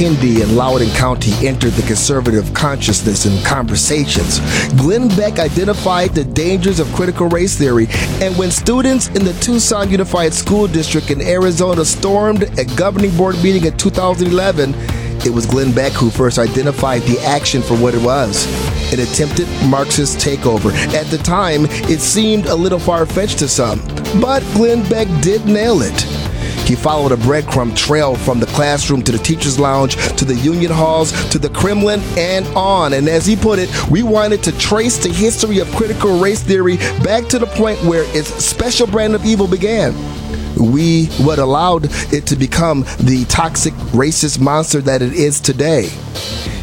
Kendi and Loudoun County entered the conservative consciousness and conversations, Glenn Beck identified the dangers of critical race theory. And when students in the Tucson Unified School District in Arizona stormed a governing board meeting in 2011, it was Glenn Beck who first identified the action for what it was an attempted Marxist takeover. At the time, it seemed a little far fetched to some, but Glenn Beck did nail it. He followed a breadcrumb trail from the classroom to the teacher's lounge to the union halls to the Kremlin and on. And as he put it, we wanted to trace the history of critical race theory back to the point where its special brand of evil began. We what allowed it to become the toxic racist monster that it is today.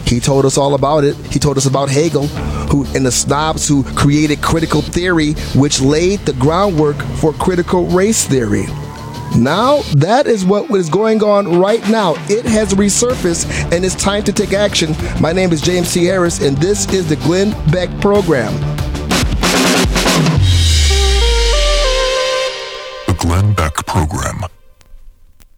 He told us all about it. He told us about Hegel, who and the snobs who created critical theory, which laid the groundwork for critical race theory. Now, that is what is going on right now. It has resurfaced and it's time to take action. My name is James T. Harris, and this is the Glenn Beck Program. The Glenn Beck Program.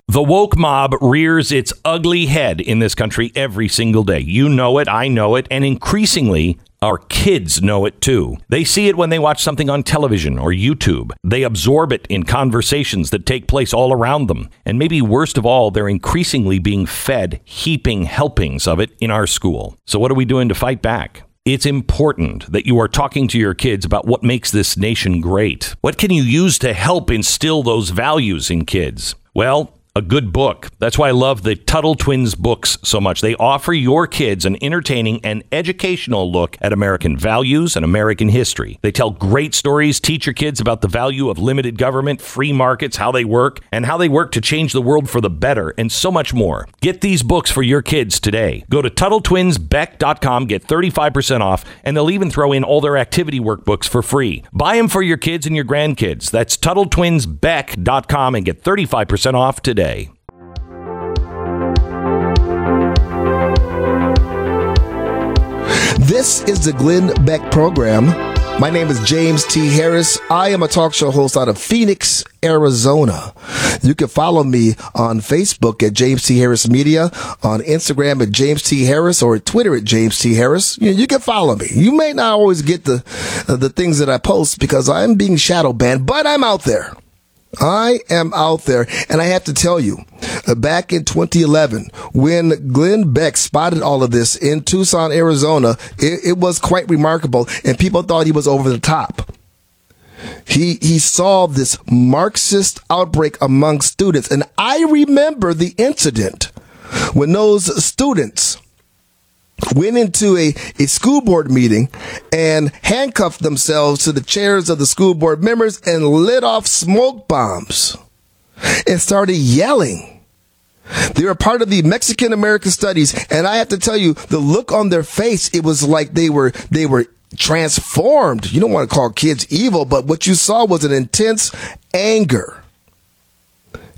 The woke mob rears its ugly head in this country every single day. You know it, I know it, and increasingly, our kids know it too. They see it when they watch something on television or YouTube. They absorb it in conversations that take place all around them. And maybe worst of all, they're increasingly being fed heaping helpings of it in our school. So, what are we doing to fight back? It's important that you are talking to your kids about what makes this nation great. What can you use to help instill those values in kids? Well, a good book. That's why I love the Tuttle Twins books so much. They offer your kids an entertaining and educational look at American values and American history. They tell great stories, teach your kids about the value of limited government, free markets, how they work, and how they work to change the world for the better, and so much more. Get these books for your kids today. Go to TuttleTwinsBeck.com, get 35% off, and they'll even throw in all their activity workbooks for free. Buy them for your kids and your grandkids. That's TuttleTwinsBeck.com and get 35% off today. This is the Glenn Beck program. My name is James T. Harris. I am a talk show host out of Phoenix, Arizona. You can follow me on Facebook at James T. Harris Media, on Instagram at James T. Harris, or Twitter at James T. Harris. You, you can follow me. You may not always get the uh, the things that I post because I'm being shadow banned, but I'm out there. I am out there, and I have to tell you, uh, back in 2011, when Glenn Beck spotted all of this in Tucson, Arizona, it, it was quite remarkable, and people thought he was over the top. He he saw this Marxist outbreak among students, and I remember the incident when those students went into a, a school board meeting and handcuffed themselves to the chairs of the school board members and lit off smoke bombs and started yelling. They were part of the Mexican American studies. And I have to tell you, the look on their face, it was like they were, they were transformed. You don't want to call kids evil, but what you saw was an intense anger.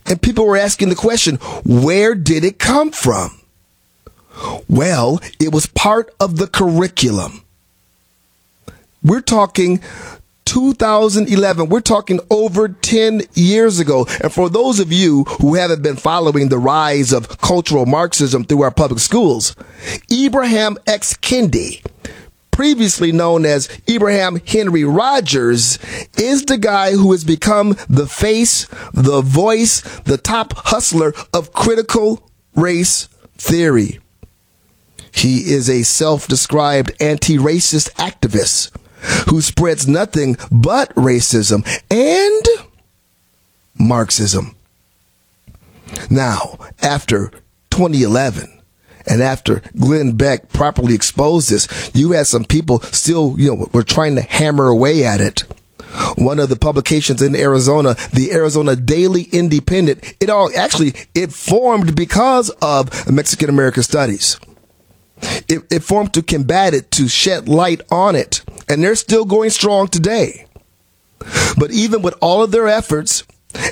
And people were asking the question, where did it come from? Well, it was part of the curriculum. We're talking 2011. We're talking over 10 years ago. And for those of you who haven't been following the rise of cultural Marxism through our public schools, Ibrahim X. Kendi, previously known as Ibrahim Henry Rogers, is the guy who has become the face, the voice, the top hustler of critical race theory. He is a self described anti racist activist who spreads nothing but racism and Marxism. Now, after 2011, and after Glenn Beck properly exposed this, you had some people still, you know, were trying to hammer away at it. One of the publications in Arizona, the Arizona Daily Independent, it all actually, it formed because of Mexican American studies. It, it formed to combat it, to shed light on it. And they're still going strong today. But even with all of their efforts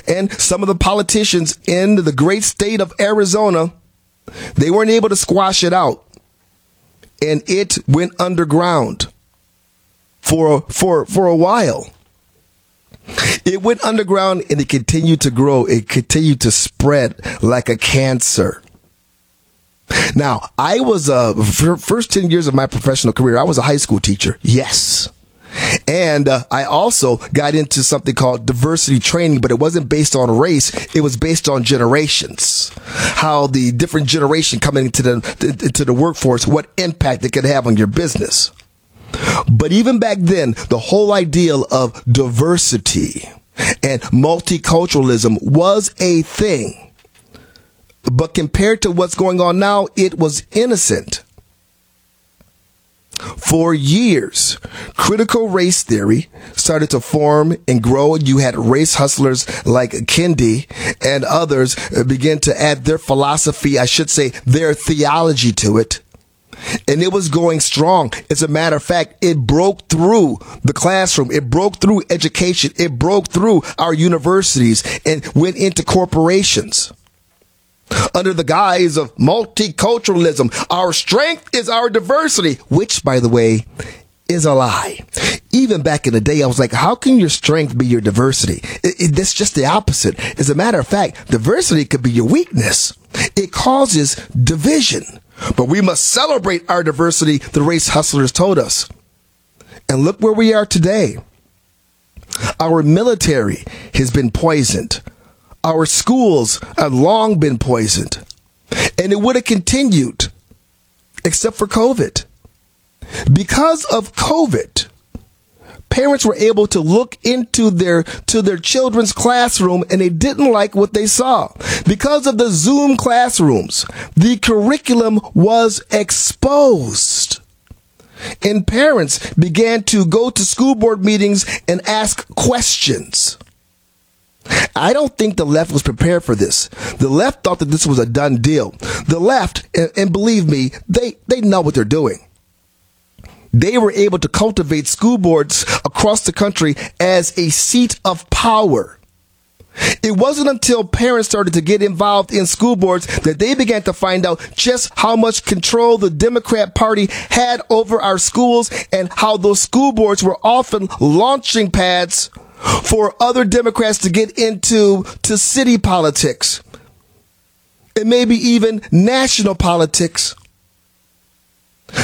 and some of the politicians in the great state of Arizona, they weren't able to squash it out. And it went underground for, for, for a while. It went underground and it continued to grow. It continued to spread like a cancer. Now, I was, uh, first 10 years of my professional career, I was a high school teacher. Yes. And uh, I also got into something called diversity training, but it wasn't based on race. It was based on generations. How the different generation coming into the, into the workforce, what impact it could have on your business. But even back then, the whole ideal of diversity and multiculturalism was a thing. But compared to what's going on now, it was innocent. For years, critical race theory started to form and grow. You had race hustlers like Kendi and others begin to add their philosophy, I should say, their theology to it. And it was going strong. As a matter of fact, it broke through the classroom. It broke through education. It broke through our universities and went into corporations under the guise of multiculturalism. Our strength is our diversity, which, by the way, is a lie. Even back in the day, I was like, how can your strength be your diversity? It, it, that's just the opposite. As a matter of fact, diversity could be your weakness. It causes division. But we must celebrate our diversity, the race hustlers told us. And look where we are today. Our military has been poisoned. Our schools have long been poisoned. And it would have continued except for COVID. Because of COVID, parents were able to look into their to their children's classroom and they didn't like what they saw because of the zoom classrooms the curriculum was exposed and parents began to go to school board meetings and ask questions I don't think the left was prepared for this. The left thought that this was a done deal. The left, and, and believe me, they, they know what they're doing. They were able to cultivate school boards across the country as a seat of power. It wasn't until parents started to get involved in school boards that they began to find out just how much control the Democrat Party had over our schools and how those school boards were often launching pads for other Democrats to get into to city politics and maybe even national politics.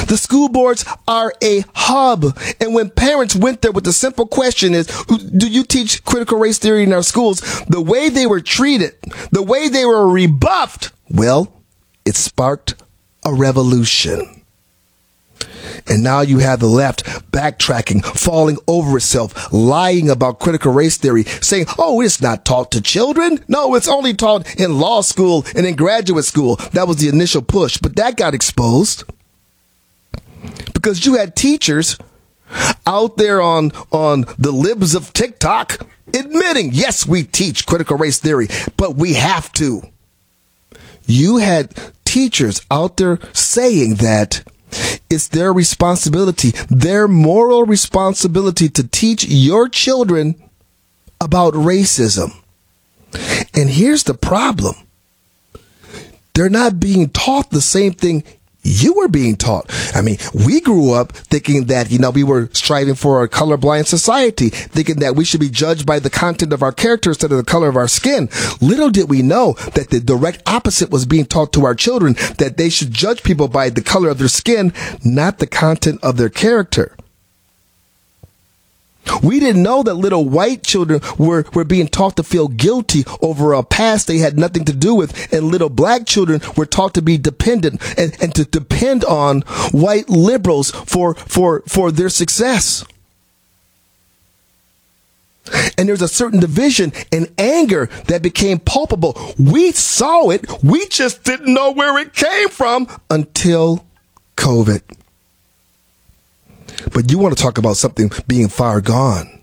The school boards are a hub. And when parents went there with the simple question is, do you teach critical race theory in our schools? The way they were treated, the way they were rebuffed, well, it sparked a revolution. And now you have the left backtracking, falling over itself, lying about critical race theory, saying, oh, it's not taught to children. No, it's only taught in law school and in graduate school. That was the initial push, but that got exposed because you had teachers out there on, on the libs of TikTok admitting, yes, we teach critical race theory, but we have to. You had teachers out there saying that it's their responsibility, their moral responsibility to teach your children about racism. And here's the problem. They're not being taught the same thing you were being taught. I mean, we grew up thinking that, you know, we were striving for a colorblind society, thinking that we should be judged by the content of our character instead of the color of our skin. Little did we know that the direct opposite was being taught to our children, that they should judge people by the color of their skin, not the content of their character. We didn't know that little white children were, were being taught to feel guilty over a past they had nothing to do with, and little black children were taught to be dependent and, and to depend on white liberals for, for, for their success. And there's a certain division and anger that became palpable. We saw it, we just didn't know where it came from until COVID. But you want to talk about something being far gone.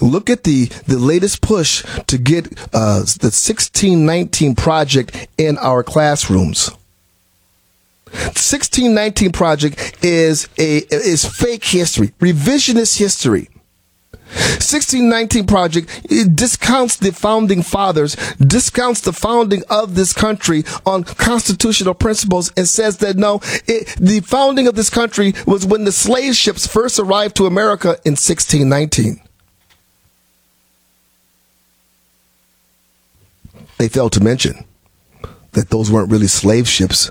Look at the, the latest push to get uh, the 1619 project in our classrooms. 1619 project is a is fake history, revisionist history. 1619 Project discounts the founding fathers, discounts the founding of this country on constitutional principles, and says that no, it, the founding of this country was when the slave ships first arrived to America in 1619. They failed to mention that those weren't really slave ships.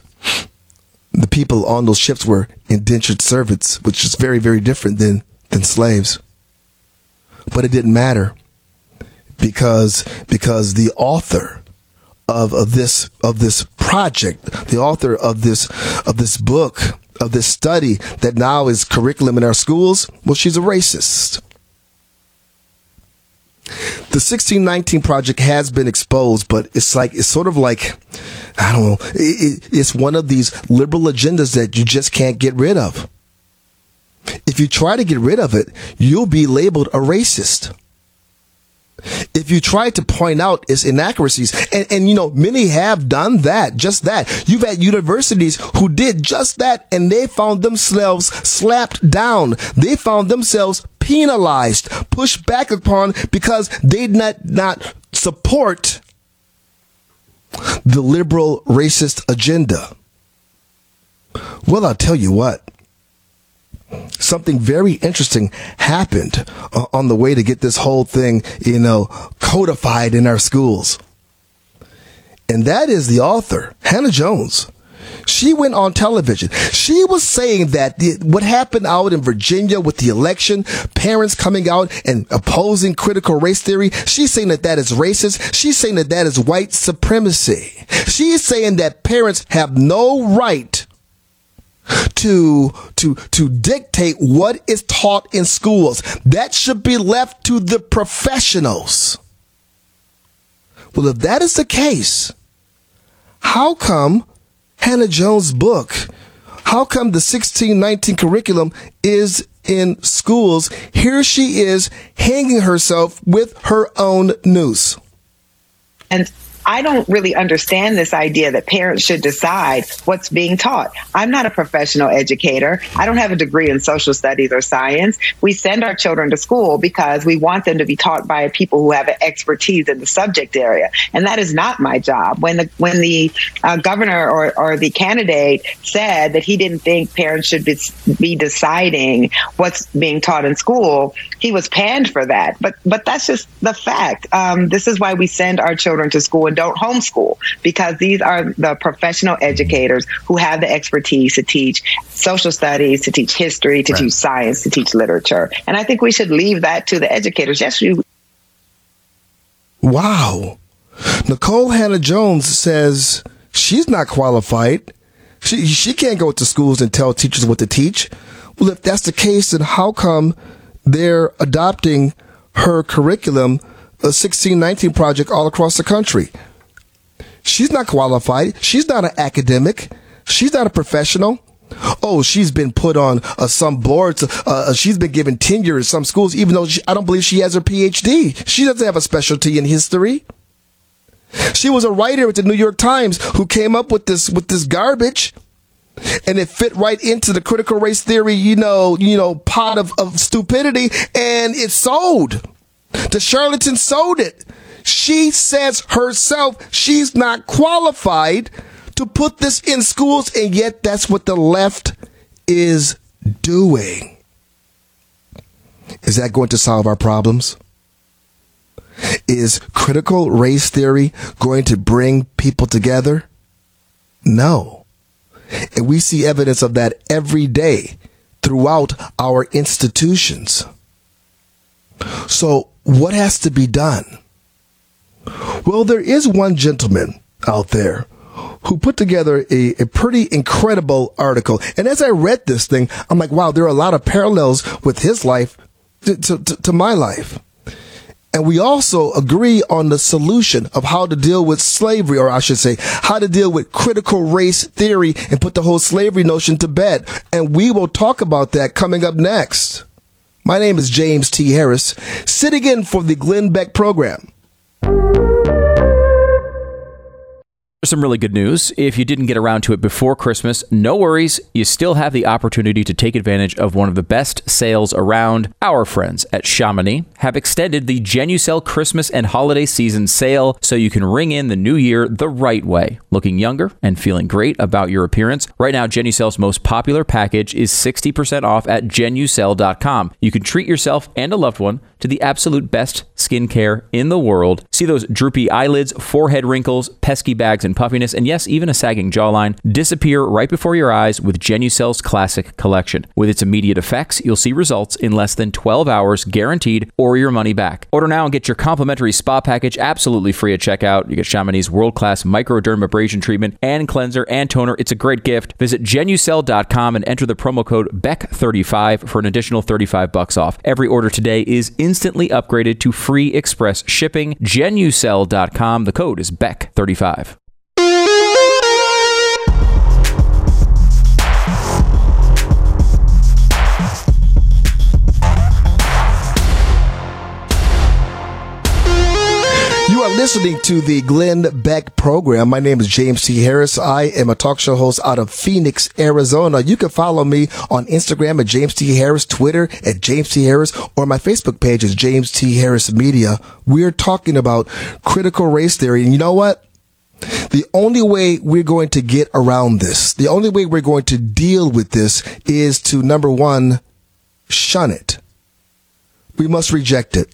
The people on those ships were indentured servants, which is very, very different than, than slaves. But it didn't matter because, because the author of, of this, of this project, the author of this, of this book, of this study that now is curriculum in our schools, well, she's a racist. The 1619 project has been exposed, but it's like, it's sort of like, I don't know, it, it, it's one of these liberal agendas that you just can't get rid of. If you try to get rid of it, you'll be labeled a racist if you try to point out its inaccuracies, and, and you know, many have done that, just that. You've had universities who did just that and they found themselves slapped down. They found themselves penalized, pushed back upon because they did not, not support the liberal racist agenda. Well, I'll tell you what something very interesting happened uh, on the way to get this whole thing, you know, codified in our schools. And that is the author, Hannah Jones. She went on television. She was saying that the, what happened out in Virginia with the election, parents coming out and opposing critical race theory, she's saying that that is racist. She's saying that that is white supremacy. She's saying that parents have no right to to to dictate what is taught in schools. That should be left to the professionals. Well, if that is the case, how come Hannah Jones' book, how come the 1619 curriculum is in schools? Here she is hanging herself with her own noose. And I don't really understand this idea that parents should decide what's being taught. I'm not a professional educator. I don't have a degree in social studies or science. We send our children to school because we want them to be taught by people who have expertise in the subject area, and that is not my job. When the when the uh, governor or, or the candidate said that he didn't think parents should be, be deciding what's being taught in school, he was panned for that. But but that's just the fact. Um, this is why we send our children to school don't homeschool because these are the professional educators who have the expertise to teach social studies, to teach history, to right. teach science, to teach literature. And I think we should leave that to the educators. Yes, we. Wow. Nikole Hannah Jones says she's not qualified. She, she can't go to schools and tell teachers what to teach. Well, if that's the case, then how come they're adopting her curriculum, a 1619 project all across the country? She's not qualified. She's not an academic. She's not a professional. Oh, she's been put on uh, some boards. Uh, uh she's been given tenure in some schools, even though she, I don't believe she has her PhD. She doesn't have a specialty in history. She was a writer at the New York Times who came up with this with this garbage, and it fit right into the critical race theory, you know, you know, pot of, of stupidity, and it sold. The charlatan sold it. She says herself she's not qualified to put this in schools, and yet that's what the left is doing. Is that going to solve our problems? Is critical race theory going to bring people together? No. And we see evidence of that every day throughout our institutions. So, what has to be done? Well, there is one gentleman out there who put together a, a pretty incredible article. And as I read this thing, I'm like, wow, there are a lot of parallels with his life to, to, to my life. And we also agree on the solution of how to deal with slavery, or I should say, how to deal with critical race theory and put the whole slavery notion to bed. And we will talk about that coming up next. My name is James T. Harris, sitting in for the Glenn Beck program. Some really good news. If you didn't get around to it before Christmas, no worries. You still have the opportunity to take advantage of one of the best sales around. Our friends at Chamonix have extended the Genucel Christmas and holiday season sale so you can ring in the new year the right way, looking younger and feeling great about your appearance. Right now, Genucel's most popular package is 60% off at genucel.com. You can treat yourself and a loved one to the absolute best skincare in the world. See those droopy eyelids, forehead wrinkles, pesky bags and puffiness, and yes, even a sagging jawline disappear right before your eyes with Genucel's Classic Collection. With its immediate effects, you'll see results in less than 12 hours guaranteed or your money back. Order now and get your complimentary spa package absolutely free at checkout. You get Chamonix's world-class microdermabrasion treatment and cleanser and toner. It's a great gift. Visit Genucel.com and enter the promo code BECK35 for an additional 35 bucks off. Every order today is instantly upgraded to free express shipping. Genucel.com. The code is BECK35. You are listening to the Glenn Beck program. My name is James T. Harris. I am a talk show host out of Phoenix, Arizona. You can follow me on Instagram at James T. Harris, Twitter at James T. Harris, or my Facebook page is James T. Harris Media. We're talking about critical race theory. And you know what? The only way we're going to get around this, the only way we're going to deal with this is to number one, shun it. We must reject it.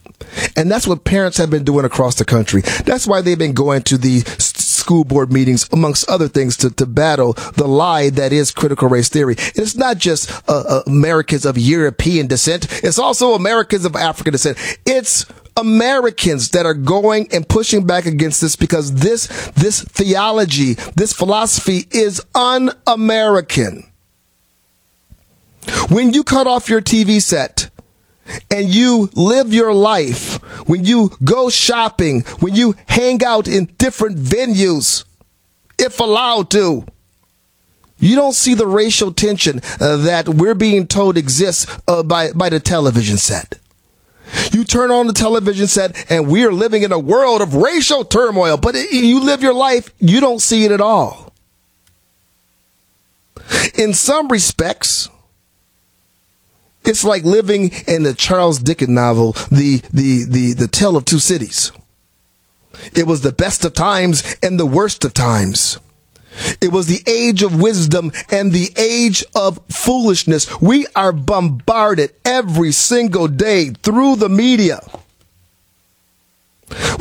And that's what parents have been doing across the country. That's why they've been going to the school board meetings, amongst other things, to, to battle the lie that is critical race theory. It's not just uh, uh, Americans of European descent. It's also Americans of African descent. It's Americans that are going and pushing back against this because this, this theology, this philosophy is un-American. When you cut off your TV set, and you live your life, when you go shopping, when you hang out in different venues, if allowed to, you don't see the racial tension uh, that we're being told exists uh, by, by the television set. You turn on the television set and we're living in a world of racial turmoil, but it, you live your life, you don't see it at all. In some respects, it's like living in the Charles Dickens novel, the, the, the, the Tale of Two Cities. It was the best of times and the worst of times. It was the age of wisdom and the age of foolishness. We are bombarded every single day through the media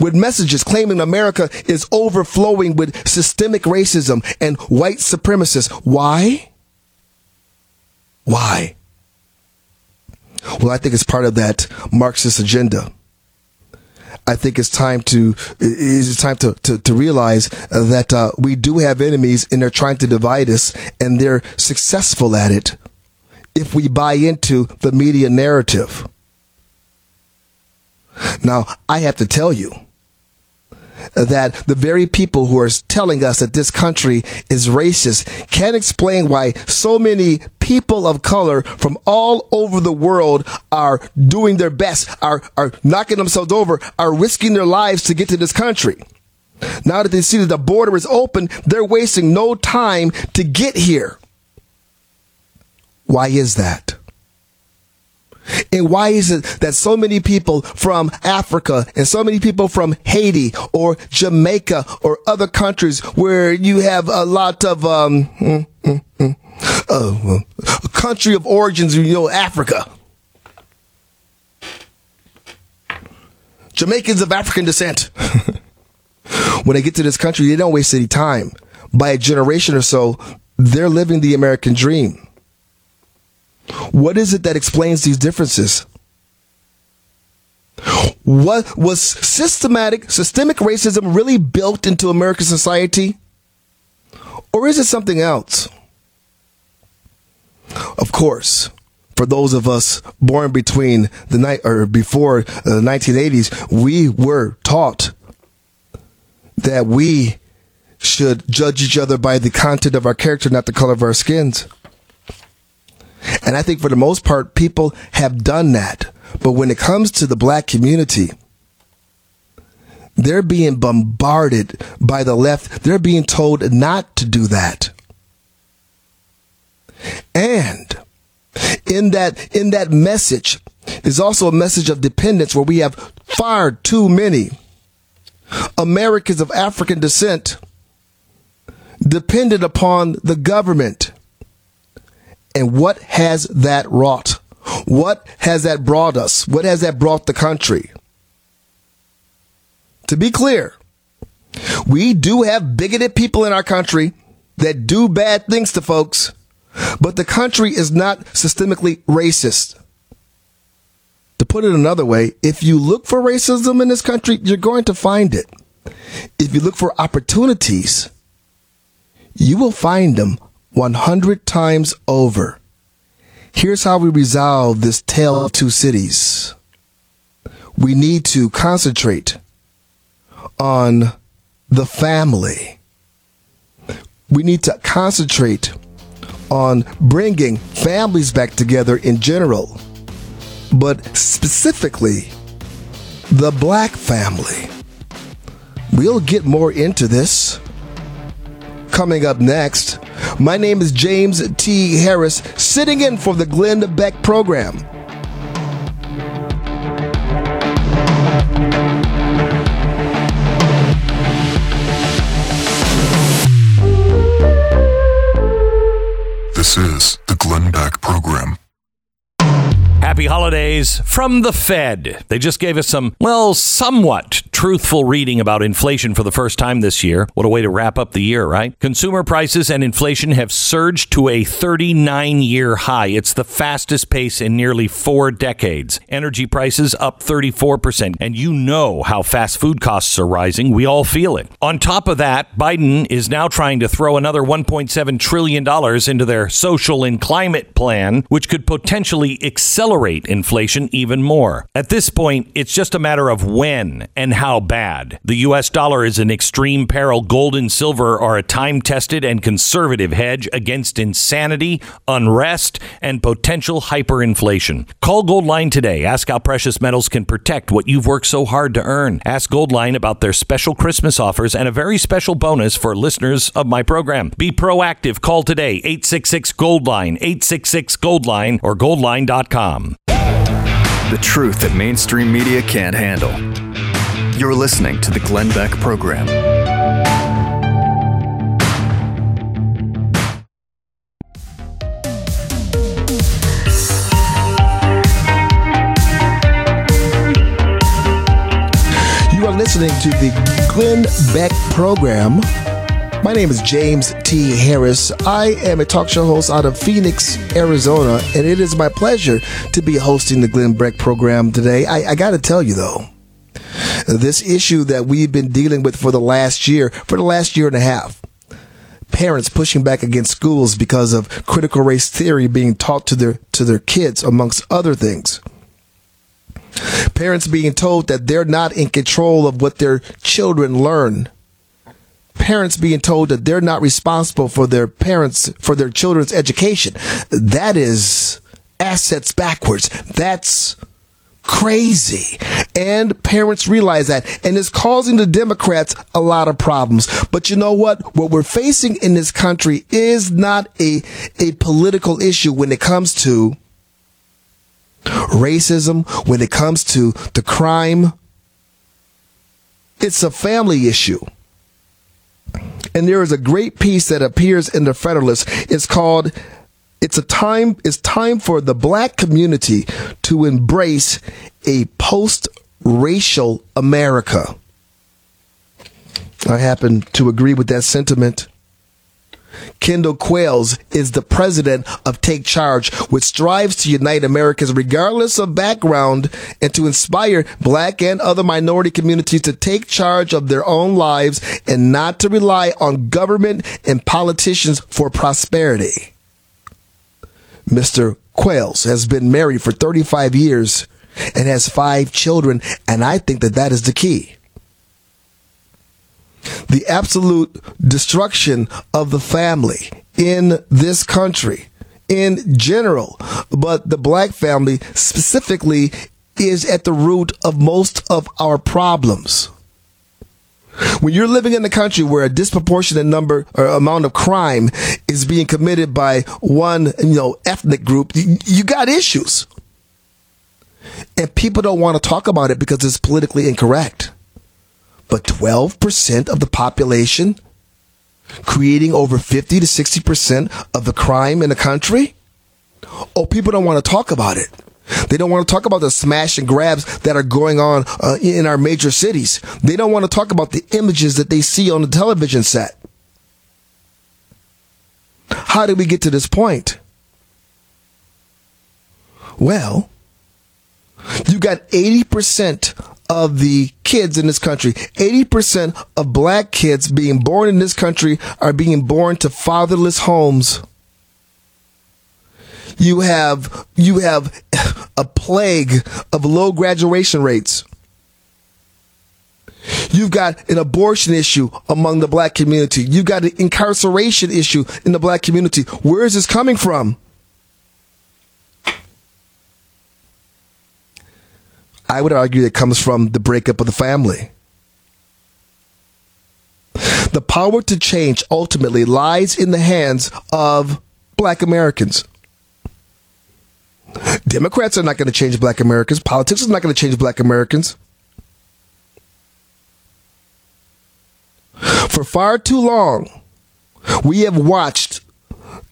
with messages claiming America is overflowing with systemic racism and white supremacists. Why? Why? Well, I think it's part of that Marxist agenda. I think it's time to it's time to to, to realize that uh, we do have enemies and they're trying to divide us, and they're successful at it if we buy into the media narrative. Now, I have to tell you that the very people who are telling us that this country is racist can't explain why so many people of color from all over the world are doing their best, are, are knocking themselves over, are risking their lives to get to this country. Now that they see that the border is open, they're wasting no time to get here. Why is that? And why is it that so many people from Africa and so many people from Haiti or Jamaica or other countries where you have a lot of um, mm, mm, mm, uh, country of origins, you know, Africa. Jamaicans of African descent. when they get to this country, they don't waste any time. By a generation or so, they're living the American dream. What is it that explains these differences? What was systematic, systemic racism really built into American society? Or is it something else? Of course, for those of us born between the night or before uh, the 1980s, we were taught that we should judge each other by the content of our character, not the color of our skins. And I think for the most part, people have done that. But when it comes to the black community, they're being bombarded by the left. They're being told not to do that. And in that, in that message is also a message of dependence where we have far too many Americans of African descent dependent upon the government and what has that wrought? What has that brought us? What has that brought the country? To be clear, we do have bigoted people in our country that do bad things to folks, but the country is not systemically racist. To put it another way, if you look for racism in this country, you're going to find it. If you look for opportunities, you will find them 100 times over. Here's how we resolve this tale of two cities. We need to concentrate on the family. We need to concentrate on bringing families back together in general, but specifically the black family. We'll get more into this coming up next. My name is James T. Harris, sitting in for the Glenn Beck program. This is the Glenn Beck Program. Happy holidays from the Fed. They just gave us some, well, somewhat truthful reading about inflation for the first time this year. What a way to wrap up the year, right? Consumer prices and inflation have surged to a 39 year high. It's the fastest pace in nearly four decades. Energy prices up 34%. And you know how fast food costs are rising. We all feel it. On top of that, Biden is now trying to throw another $1.7 trillion into their social and climate plan, which could potentially accelerate inflation even more. At this point, it's just a matter of when and how bad. The US dollar is an extreme peril. Gold and silver are a time tested and conservative hedge against insanity, unrest, and potential hyperinflation. Call Goldline today. Ask how precious metals can protect what you've worked so hard to earn. Ask Goldline about their special Christmas offers and a very special bonus for listeners of my program. Be proactive. Call today 866 Goldline, 866 Goldline, or goldline.com. The truth that mainstream media can't handle. You're listening to the Glenn Beck Program. You are listening to the Glenn Beck program. My name is James T. Harris. I am a talk show host out of Phoenix, Arizona, and it is my pleasure to be hosting the Glenn Beck program today. I, I got to tell you, though, this issue that we've been dealing with for the last year, for the last year and a half, parents pushing back against schools because of critical race theory being taught to their to their kids, amongst other things. Parents being told that they're not in control of what their children learn. Parents being told that they're not responsible for their parents, for their children's education. That is assets backwards. That's crazy. And parents realize that. And it's causing the Democrats a lot of problems. But you know what? What we're facing in this country is not a, a political issue when it comes to racism, when it comes to the crime. It's a family issue. And there is a great piece that appears in the Federalist. It's called it's a time it's time for the black community to embrace a post-racial America. I happen to agree with that sentiment. Kendall Qualls is the president of Take Charge, which strives to unite Americans regardless of background and to inspire black and other minority communities to take charge of their own lives and not to rely on government and politicians for prosperity. Mr. Qualls has been married for 35 years and has five children, and I think that that is the key the absolute destruction of the family in this country in general, but the black family specifically is at the root of most of our problems. When you're living in a country where a disproportionate number or amount of crime is being committed by one, you know, ethnic group, you, you got issues. And people don't want to talk about it because it's politically incorrect but 12% of the population creating over 50 to 60% of the crime in the country? Oh, people don't want to talk about it. They don't want to talk about the smash and grabs that are going on uh, in our major cities. They don't want to talk about the images that they see on the television set. How did we get to this point? Well, you got 80% of the kids in this country, 80% of black kids being born in this country are being born to fatherless homes. You have, you have a plague of low graduation rates. You've got an abortion issue among the black community. You've got an incarceration issue in the black community. Where is this coming from? I would argue it comes from the breakup of the family. The power to change ultimately lies in the hands of black Americans. Democrats are not going to change black Americans. Politics is not going to change black Americans. For far too long, we have watched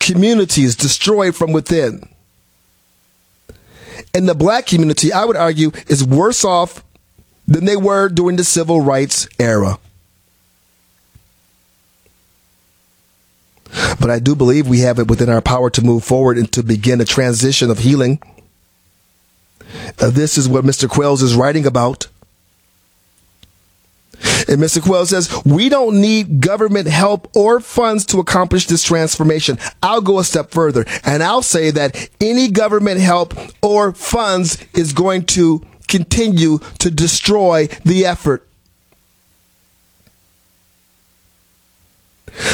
communities destroyed from within. And the black community, I would argue, is worse off than they were during the civil rights era. But I do believe we have it within our power to move forward and to begin a transition of healing. Uh, this is what Mr. Qualls is writing about. And Mr. Qualls says, we don't need government help or funds to accomplish this transformation. I'll go a step further and I'll say that any government help or funds is going to continue to destroy the effort.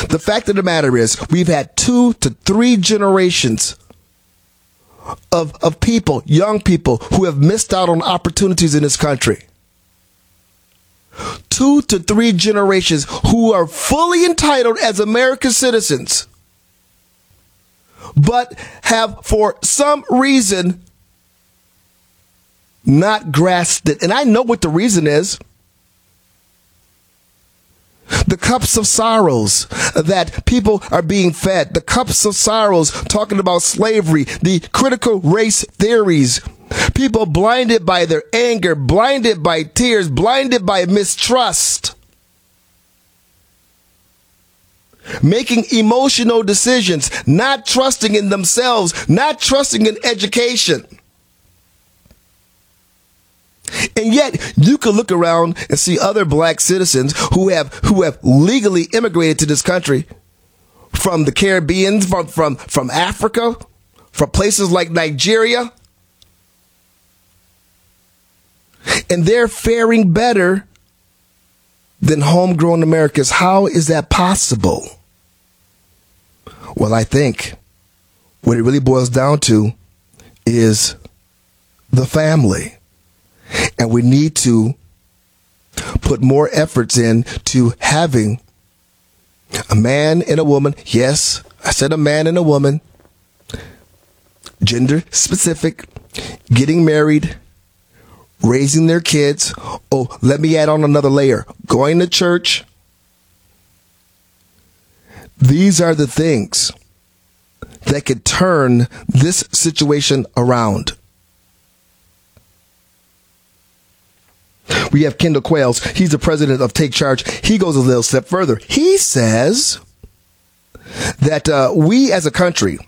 The fact of the matter is, we've had two to three generations of, of people, young people, who have missed out on opportunities in this country two to three generations who are fully entitled as American citizens, but have for some reason not grasped it. And I know what the reason is. The cups of sorrows that people are being fed, the cups of sorrows talking about slavery, the critical race theories, People blinded by their anger, blinded by tears, blinded by mistrust. Making emotional decisions, not trusting in themselves, not trusting in education. And yet you could look around and see other black citizens who have who have legally immigrated to this country from the Caribbean, from from, from Africa, from places like Nigeria, and they're faring better than homegrown Americans. How is that possible? Well, I think what it really boils down to is the family. And we need to put more efforts in to having a man and a woman. Yes, I said a man and a woman, gender specific, getting married, raising their kids. Oh, let me add on another layer going to church. These are the things that could turn this situation around. We have Kendall Qualls. He's the president of Take Charge. He goes a little step further. He says that uh, we as a country,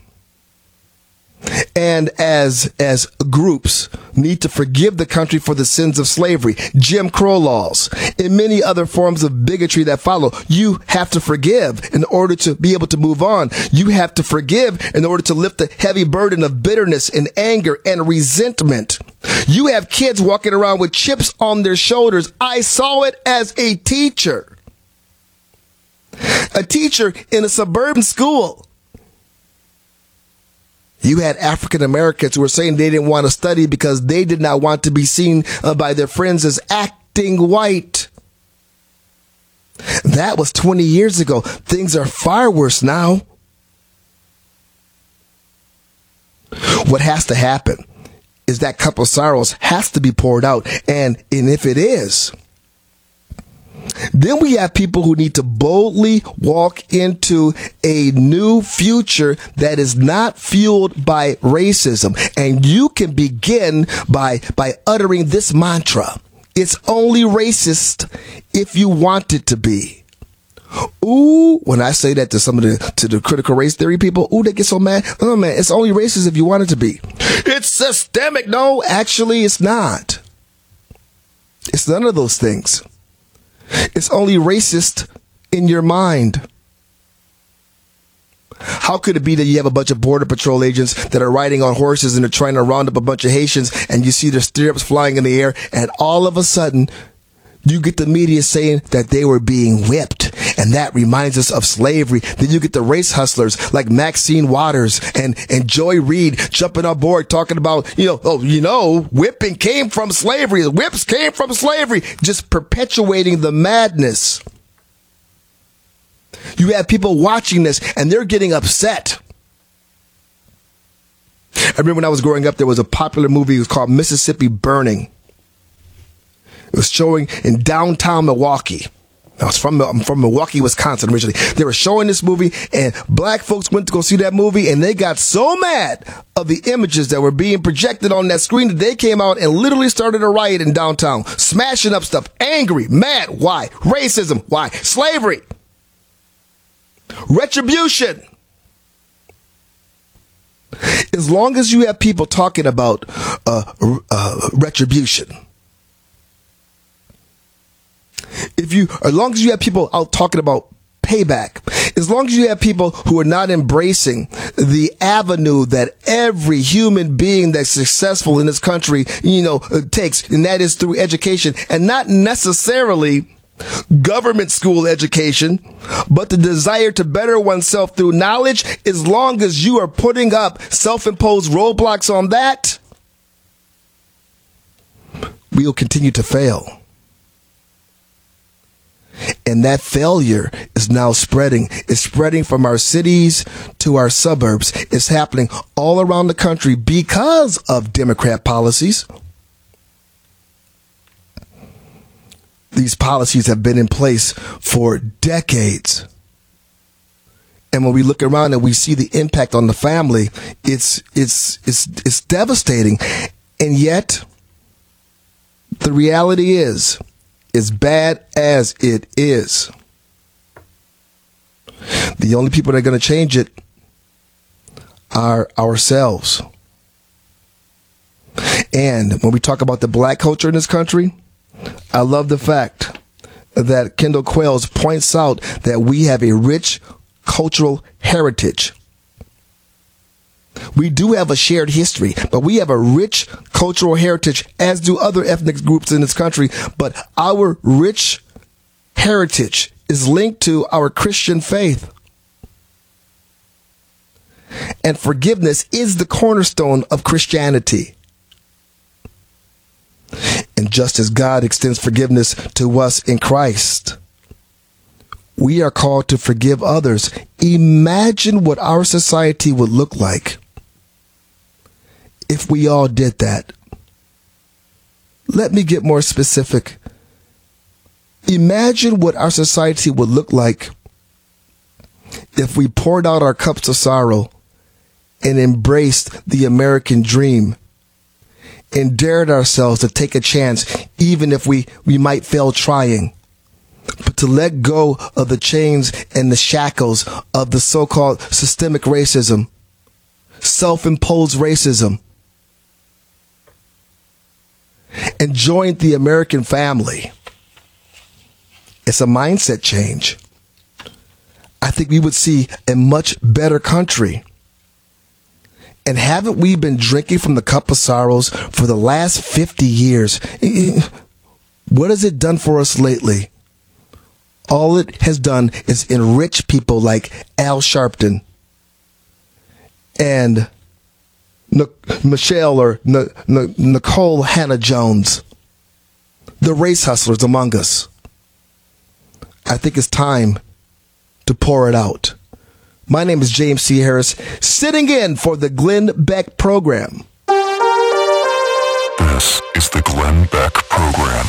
and as as groups need to forgive the country for the sins of slavery, Jim Crow laws, and many other forms of bigotry that follow. You have to forgive in order to be able to move on. You have to forgive in order to lift the heavy burden of bitterness and anger and resentment. You have kids walking around with chips on their shoulders. I saw it as a teacher. A teacher in a suburban school you had African Americans who were saying they didn't want to study because they did not want to be seen uh, by their friends as acting white. That was 20 years ago. Things are far worse now. What has to happen is that cup of sorrows has to be poured out. And, and if it is, Then we have people who need to boldly walk into a new future that is not fueled by racism. And you can begin by, by uttering this mantra. It's only racist if you want it to be. Ooh, when I say that to some of the to the critical race theory people, ooh, they get so mad. Oh man, it's only racist if you want it to be. It's systemic. No, actually, it's not. It's none of those things. It's only racist in your mind. How could it be that you have a bunch of border patrol agents that are riding on horses and they're trying to round up a bunch of Haitians and you see their stirrups flying in the air and all of a sudden you get the media saying that they were being whipped. And that reminds us of slavery. Then you get the race hustlers like Maxine Waters and, and Joy Reid jumping on board talking about, you know, oh, you know, whipping came from slavery. Whips came from slavery. Just perpetuating the madness. You have people watching this and they're getting upset. I remember when I was growing up, there was a popular movie. Called Mississippi Burning. It was showing in downtown Milwaukee. I was from I'm from Milwaukee, Wisconsin originally. They were showing this movie, and black folks went to go see that movie, and they got so mad of the images that were being projected on that screen that they came out and literally started a riot in downtown, smashing up stuff, angry, mad. Why? Racism. Why? Slavery. Retribution. As long as you have people talking about uh, uh, retribution if you, as long as you have people out talking about payback, as long as you have people who are not embracing the avenue that every human being that's successful in this country, you know, uh, takes, and that is through education and not necessarily government school education, but the desire to better oneself through knowledge, as long as you are putting up self-imposed roadblocks on that, we'll continue to fail. And that failure is now spreading. It's spreading from our cities to our suburbs. It's happening all around the country because of Democrat policies. These policies have been in place for decades. And when we look around and we see the impact on the family, it's, it's, it's, it's devastating. And yet, the reality is, as bad as it is, the only people that are going to change it are ourselves. And when we talk about the black culture in this country, I love the fact that Kendall Qualls points out that we have a rich cultural heritage. We do have a shared history, but we have a rich cultural heritage, as do other ethnic groups in this country. But our rich heritage is linked to our Christian faith. And forgiveness is the cornerstone of Christianity. And just as God extends forgiveness to us in Christ, we are called to forgive others. Imagine what our society would look like if we all did that. Let me get more specific. Imagine what our society would look like if we poured out our cups of sorrow and embraced the American dream and dared ourselves to take a chance, even if we, we might fail trying. But to let go of the chains and the shackles of the so called systemic racism, self imposed racism, and join the American family. It's a mindset change. I think we would see a much better country. And haven't we been drinking from the cup of sorrows for the last 50 years? What has it done for us lately? All it has done is enrich people like Al Sharpton and N- Michelle or N- N- Nikole Hannah Jones, the race hustlers among us. I think it's time to pour it out. My name is James T. Harris, sitting in for the Glenn Beck program. This is the Glenn Beck program.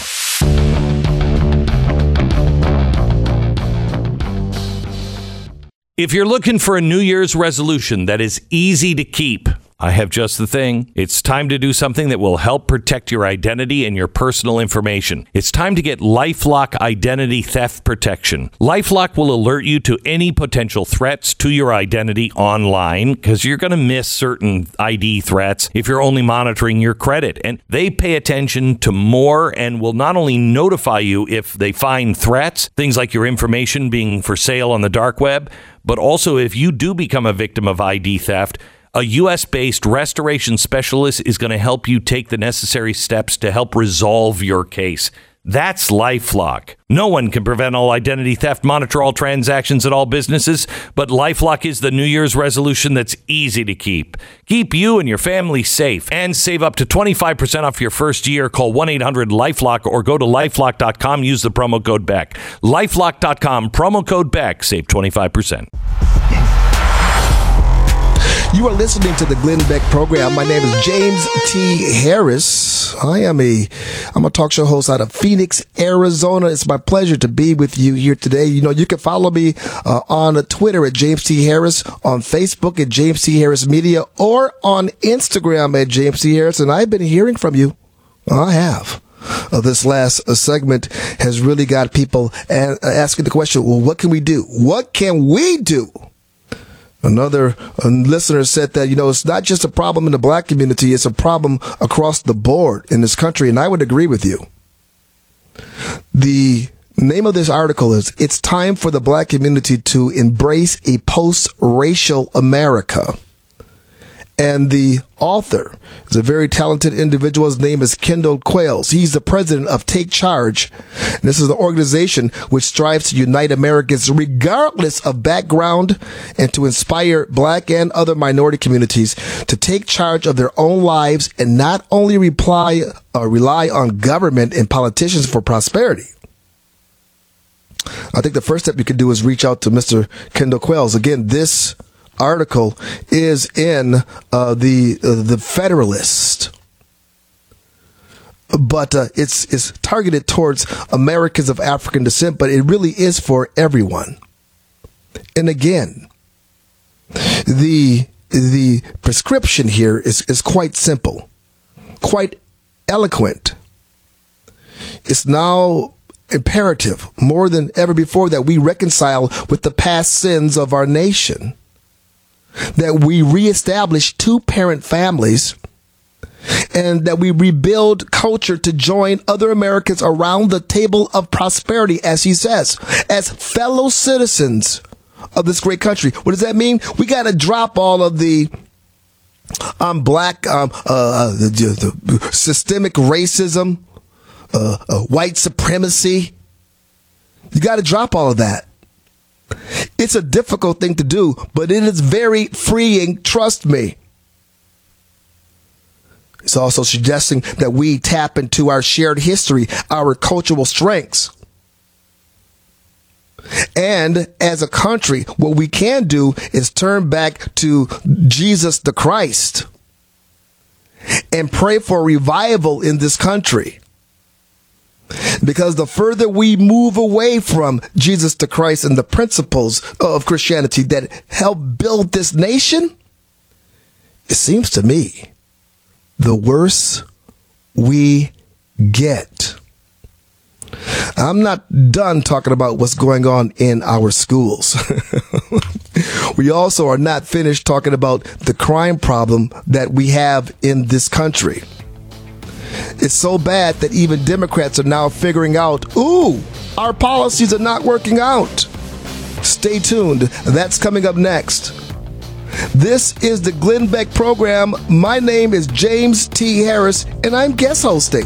If you're looking for a New Year's resolution that is easy to keep, I have just the thing. It's time to do something that will help protect your identity and your personal information. It's time to get Lifelock identity theft protection. Lifelock will alert you to any potential threats to your identity online because you're going to miss certain ID threats if you're only monitoring your credit. And they pay attention to more and will not only notify you if they find threats, things like your information being for sale on the dark web, but also if you do become a victim of ID theft a US based restoration specialist is going to help you take the necessary steps to help resolve your case. That's Lifelock. No one can prevent all identity theft, monitor all transactions at all businesses, but Lifelock is the New Year's resolution that's easy to keep. Keep you and your family safe and save up to 25% off your first year. Call 1 800 Lifelock or go to lifelock.com. Use the promo code BECK. Lifelock.com, promo code BECK. Save 25%. You are listening to the Glenn Beck program. My name is James T. Harris. I am a I'm a talk show host out of Phoenix, Arizona. It's my pleasure to be with you here today. You know, you can follow me uh, on Twitter at James T. Harris, on Facebook at James T. Harris Media, or on Instagram at James T. Harris. And I've been hearing from you. I have. Uh, this last uh, segment has really got people a- asking the question, well, what can we do? What can we do? Another listener said that, you know, it's not just a problem in the black community, it's a problem across the board in this country. And I would agree with you. The name of this article is It's Time for the Black Community to Embrace a Post Racial America. And the author is a very talented individual. His name is Kendall Qualls. He's the president of Take Charge. And this is an organization which strives to unite Americans regardless of background and to inspire black and other minority communities to take charge of their own lives and not only reply, uh, rely on government and politicians for prosperity. I think the first step you could do is reach out to Mr. Kendall Qualls. Again, this article is in uh, the uh, the Federalist, but uh, it's it's targeted towards Americans of African descent, but it really is for everyone. And again, the the prescription here is is quite simple, quite eloquent. It's now imperative more than ever before that we reconcile with the past sins of our nation that we reestablish two parent families and that we rebuild culture to join other Americans around the table of prosperity, as he says, as fellow citizens of this great country. What does that mean? We got to drop all of the um, black, um, uh, the, the systemic racism, uh, uh, white supremacy. You got to drop all of that. It's a difficult thing to do, but it is very freeing, trust me. It's also suggesting that we tap into our shared history, our cultural strengths. And as a country, what we can do is turn back to Jesus the Christ and pray for revival in this country. Because the further we move away from Jesus the Christ and the principles of Christianity that help build this nation, it seems to me the worse we get. I'm not done talking about what's going on in our schools. we also are not finished talking about the crime problem that we have in this country. It's so bad that even Democrats are now figuring out, ooh, our policies are not working out. Stay tuned. That's coming up next. This is the Glenn Beck program. My name is James T. Harris, and I'm guest hosting.